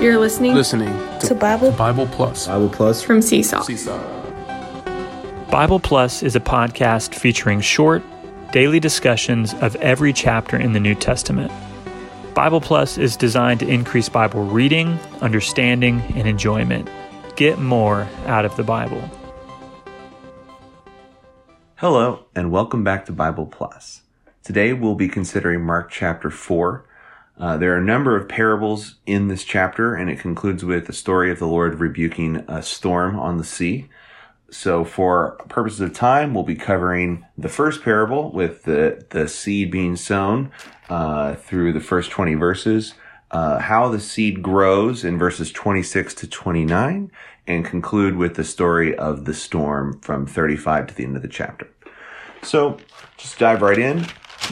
You're listening, listening to, to Bible Bible Plus. Bible Plus from Seesaw. Seesaw. Bible Plus is a podcast featuring short, daily discussions of every chapter in the New Testament. Bible Plus is designed to increase Bible reading, understanding, and enjoyment. Get more out of the Bible. Hello, and welcome back to Bible Plus. Today we'll be considering Mark chapter 4. Uh, there are a number of parables in this chapter, and it concludes with the story of the Lord rebuking a storm on the sea. So, for purposes of time, we'll be covering the first parable with the, the seed being sown uh, through the first 20 verses, uh, how the seed grows in verses 26 to 29, and conclude with the story of the storm from 35 to the end of the chapter. So, just dive right in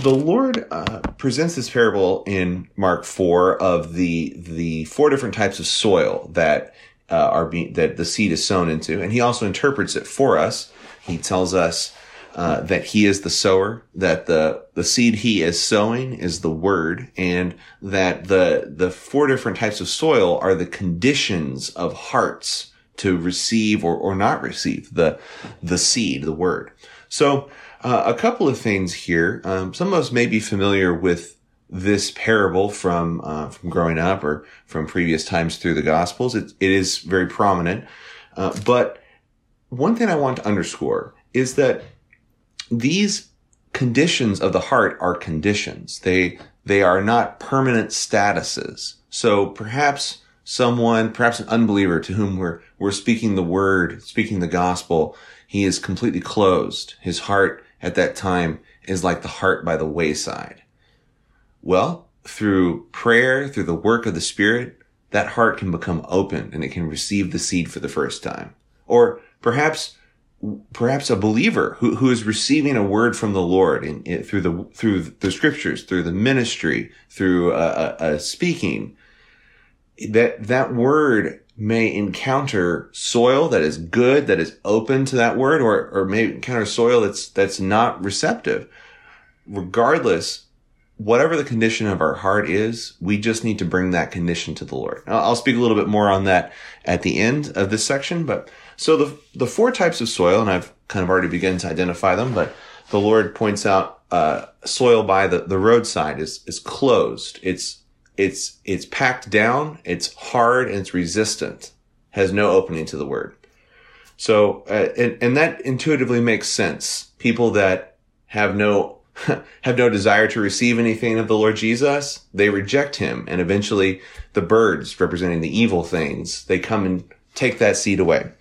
the Lord uh, presents this parable in Mark four of the the four different types of soil that uh, are being that the seed is sown into, and He also interprets it for us. He tells us uh, that He is the sower, that the the seed He is sowing is the Word, and that the the four different types of soil are the conditions of hearts to receive or, or not receive the the seed, the Word. So uh, a couple of things here. Um, some of us may be familiar with this parable from uh, from growing up or from previous times through the Gospels. It, it is very prominent. Uh, but one thing I want to underscore is that these conditions of the heart are conditions. They they are not permanent statuses. So perhaps someone, perhaps an unbeliever to whom we're we're speaking the word, speaking the gospel, he is completely closed. His heart at that time is like the heart by the wayside. Well, through prayer, through the work of the Spirit, that heart can become open and it can receive the seed for the first time. Or perhaps, perhaps a believer who, who is receiving a word from the Lord in, in through the, through the scriptures, through the ministry, through a, a, a speaking, that, that word may encounter soil that is good, that is open to that word, or, or may encounter soil that's, that's not receptive. Regardless, whatever the condition of our heart is, we just need to bring that condition to the Lord. I'll speak a little bit more on that at the end of this section, but so the, the four types of soil, and I've kind of already begun to identify them, but the Lord points out, uh, soil by the, the roadside is, is closed. It's it's it's packed down, it's hard, and it's resistant. Has no opening to the word. So, uh, and and that intuitively makes sense. People that have no have no desire to receive anything of the Lord Jesus, they reject him, and eventually the birds representing the evil things they come and take that seed away.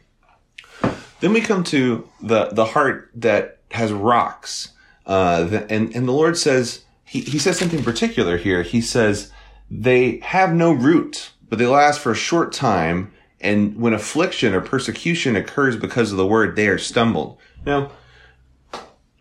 Then we come to the the heart that has rocks, uh, the, and and the Lord says he he says something particular here. He says they have no root, but they last for a short time. And when affliction or persecution occurs because of the word, they are stumbled. Now,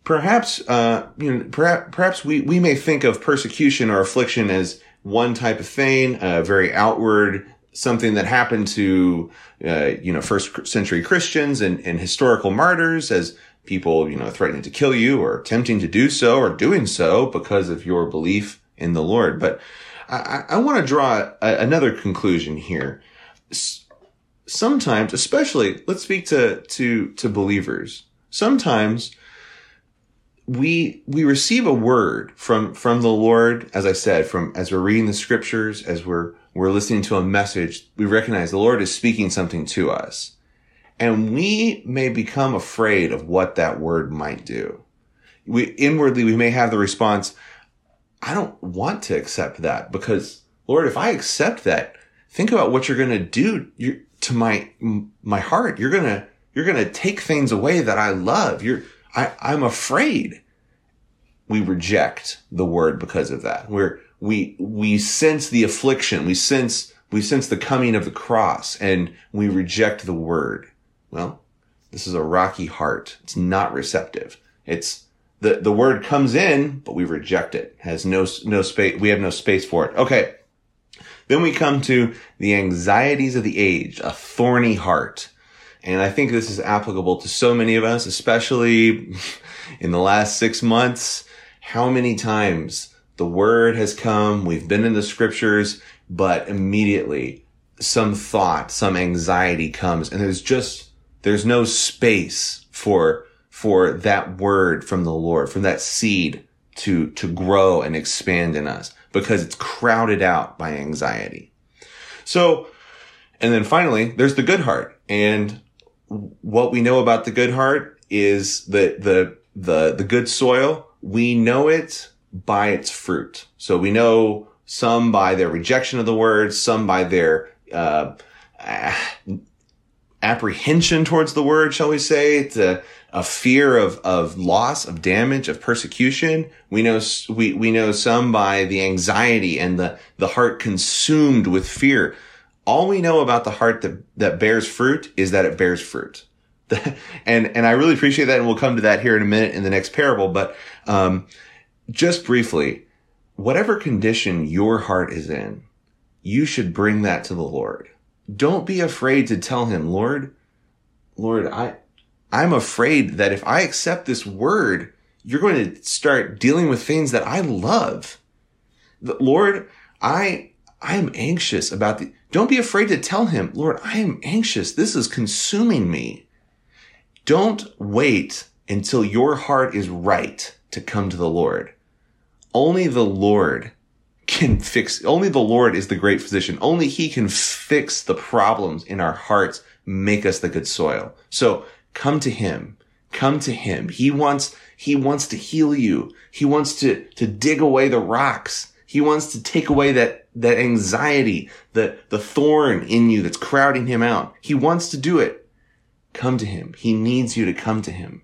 perhaps, uh, you know, perhaps, perhaps we, we may think of persecution or affliction as one type of thing, uh, very outward, something that happened to, uh, you know, first century Christians and, and historical martyrs as people, you know, threatening to kill you or attempting to do so or doing so because of your belief in the Lord. But I, I want to draw a, another conclusion here. Sometimes, especially, let's speak to, to, to believers. Sometimes we, we receive a word from, from the Lord, as I said, from, as we're reading the scriptures, as we're, we're listening to a message, we recognize the Lord is speaking something to us. And we may become afraid of what that word might do. We, inwardly, we may have the response, I don't want to accept that because Lord, if I accept that, think about what you're going to do to my, my heart. You're going to, you're going to take things away that I love. You're, I, I'm afraid. We reject the word because of that. We're, we, we sense the affliction. We sense, we sense the coming of the cross and we reject the word. Well, this is a rocky heart. It's not receptive. It's, the, the word comes in, but we reject it. Has no, no space. We have no space for it. Okay. Then we come to the anxieties of the age, a thorny heart. And I think this is applicable to so many of us, especially in the last six months. How many times the word has come, we've been in the scriptures, but immediately some thought, some anxiety comes and there's just, there's no space for, for that word from the Lord, from that seed to, to grow and expand in us because it's crowded out by anxiety. So, and then finally, there's the good heart. And what we know about the good heart is that the, the, the good soil, we know it by its fruit. So we know some by their rejection of the word, some by their, uh, apprehension towards the word, shall we say? It's a, fear of, of loss, of damage, of persecution. We know, we, we know some by the anxiety and the, the heart consumed with fear. All we know about the heart that, that bears fruit is that it bears fruit. and, and I really appreciate that. And we'll come to that here in a minute in the next parable. But, um, just briefly, whatever condition your heart is in, you should bring that to the Lord. Don't be afraid to tell him, Lord, Lord, I, I'm afraid that if I accept this word, you're going to start dealing with things that I love. Lord, I, I am anxious about the, don't be afraid to tell him, Lord, I am anxious. This is consuming me. Don't wait until your heart is right to come to the Lord. Only the Lord can fix, only the Lord is the great physician. Only he can fix the problems in our hearts, make us the good soil. So come to him. Come to him. He wants, he wants to heal you. He wants to, to dig away the rocks. He wants to take away that, that anxiety, the, the thorn in you that's crowding him out. He wants to do it. Come to him. He needs you to come to him.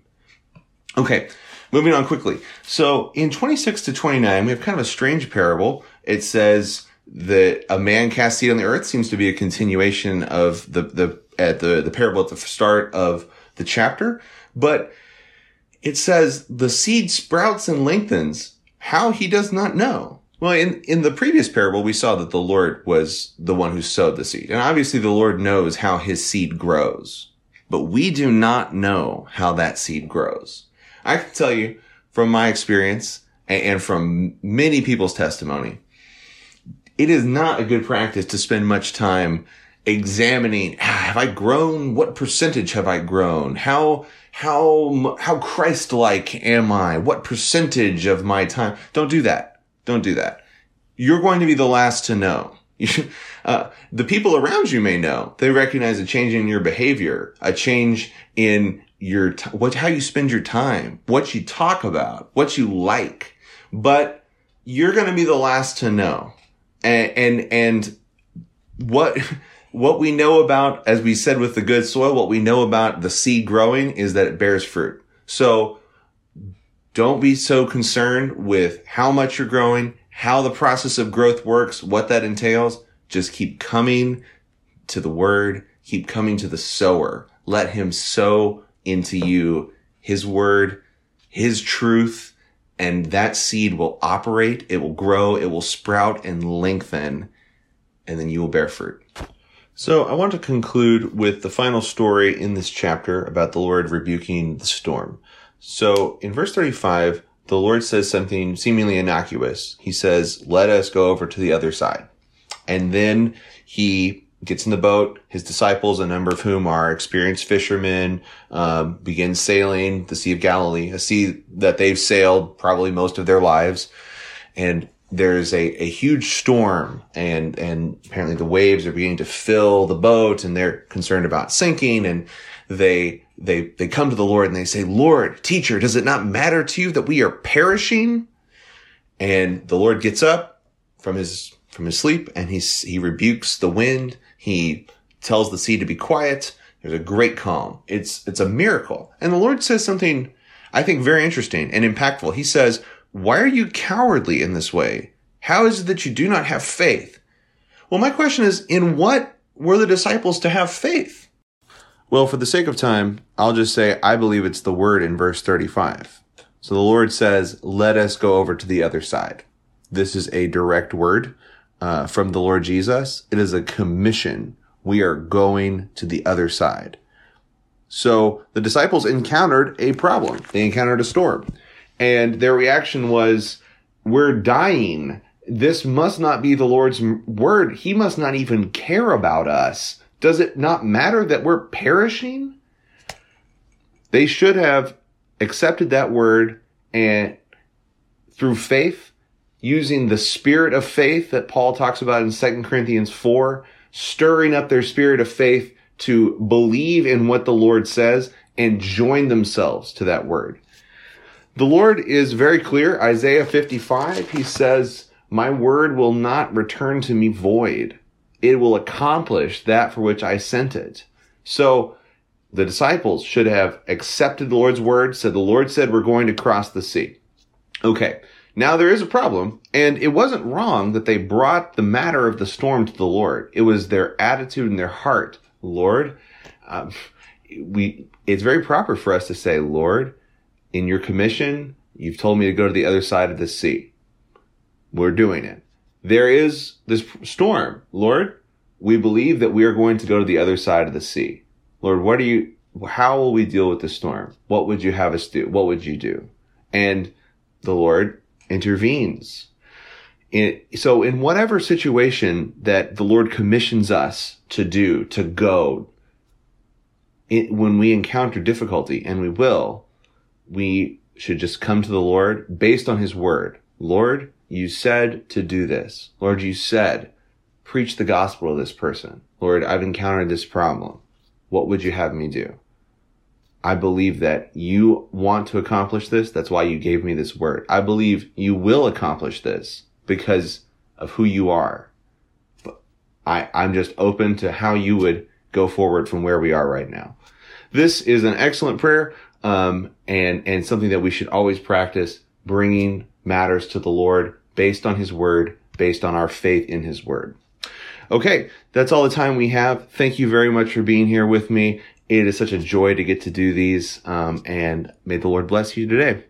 Okay. Moving on quickly. So in 26 to 29, we have kind of a strange parable. It says that a man cast seed on the earth seems to be a continuation of the, the, at the, the parable at the start of the chapter, but it says the seed sprouts and lengthens. How he does not know. Well, in, in the previous parable, we saw that the Lord was the one who sowed the seed. And obviously the Lord knows how his seed grows, but we do not know how that seed grows. I can tell you from my experience and from many people's testimony, it is not a good practice to spend much time examining, ah, have I grown? What percentage have I grown? How, how, how Christ-like am I? What percentage of my time? Don't do that. Don't do that. You're going to be the last to know. uh, the people around you may know. They recognize a change in your behavior, a change in your t- what how you spend your time, what you talk about, what you like. But you're going to be the last to know. And and and what what we know about as we said with the good soil, what we know about the seed growing is that it bears fruit. So don't be so concerned with how much you're growing, how the process of growth works, what that entails. Just keep coming to the word, keep coming to the sower. Let him sow into you his word, his truth, and that seed will operate, it will grow, it will sprout and lengthen, and then you will bear fruit. So I want to conclude with the final story in this chapter about the Lord rebuking the storm. So in verse 35, the Lord says something seemingly innocuous. He says, let us go over to the other side. And then he gets in the boat. His disciples, a number of whom are experienced fishermen, um, begin sailing the Sea of Galilee, a sea that they've sailed probably most of their lives. And there's a, a huge storm and, and apparently the waves are beginning to fill the boat and they're concerned about sinking and they, they, they come to the Lord and they say, Lord, teacher, does it not matter to you that we are perishing? And the Lord gets up from his, from his sleep and he's, he rebukes the wind he tells the sea to be quiet. There's a great calm. It's, it's a miracle. And the Lord says something I think very interesting and impactful. He says, why are you cowardly in this way? How is it that you do not have faith? Well, my question is, in what were the disciples to have faith? Well, for the sake of time, I'll just say I believe it's the word in verse 35. So the Lord says, let us go over to the other side. This is a direct word uh, from the Lord Jesus. It is a commission. We are going to the other side. So the disciples encountered a problem. They encountered a storm and their reaction was, we're dying. this must not be the Lord's word. He must not even care about us. Does it not matter that we're perishing? They should have accepted that word and through faith, using the spirit of faith that Paul talks about in 2 Corinthians 4, stirring up their spirit of faith to believe in what the Lord says and join themselves to that word. The Lord is very clear. Isaiah 55, he says, My word will not return to me void. It will accomplish that for which I sent it. So the disciples should have accepted the Lord's word, said the Lord said we're going to cross the sea. Okay. Now there is a problem, and it wasn't wrong that they brought the matter of the storm to the Lord. It was their attitude and their heart. Lord, um, we, it's very proper for us to say, Lord, in your commission, you've told me to go to the other side of the sea. We're doing it. There is this storm. Lord, we believe that we are going to go to the other side of the sea. Lord, what are you, how will we deal with the storm? What would you have us do? What would you do? And the Lord intervenes. In, so in whatever situation that the Lord commissions us to do, to go, it, when we encounter difficulty, and we will, we should just come to the Lord based on his word. Lord, you said to do this. Lord, you said, preach the gospel to this person. Lord, I've encountered this problem. What would you have me do? I believe that you want to accomplish this. That's why you gave me this word. I believe you will accomplish this because of who you are. But I, I'm just open to how you would go forward from where we are right now. This is an excellent prayer, um, and, and something that we should always practice bringing matters to the Lord based on his word, based on our faith in his word. Okay, that's all the time we have. Thank you very much for being here with me. It is such a joy to get to do these, um, and may the Lord bless you today.